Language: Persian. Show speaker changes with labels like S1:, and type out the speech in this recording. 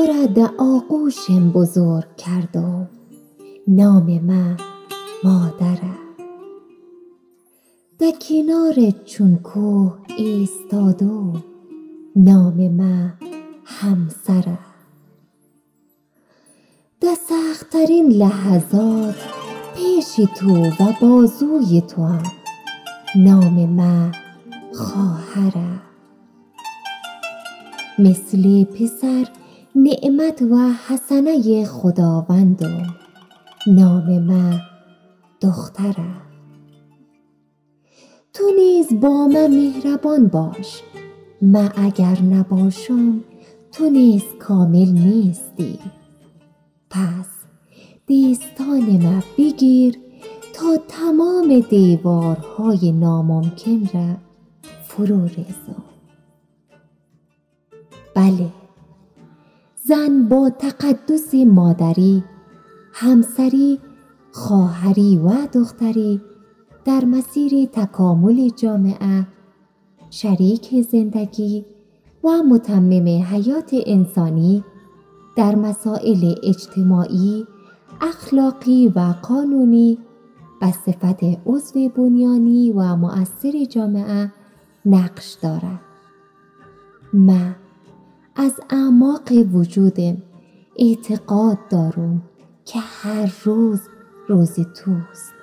S1: تو را در آغوشم بزرگ کردم نام من مادرت در کنارت چون کوه ایستادم نام من همسرت در سختترین لحظات پیش تو و بازوی توام نام من خواهرت مثل پسر نعمت و حسنه خداوندم نام من دخترت تو نیز با من مهربان باش. من اگر نباشم تو نیز کامل نیستی. پس دستان من بگیر تا تمام دیوارهای ناممکن را فرو ریزم بله. زن با تقدس مادری همسری خواهری و دختری در مسیر تکامل جامعه شریک زندگی و متمم حیات انسانی در مسائل اجتماعی اخلاقی و قانونی به صفت عضو بنیانی و مؤثر جامعه نقش دارد. من از اعماق وجودم اعتقاد دارم که هر روز روز توست.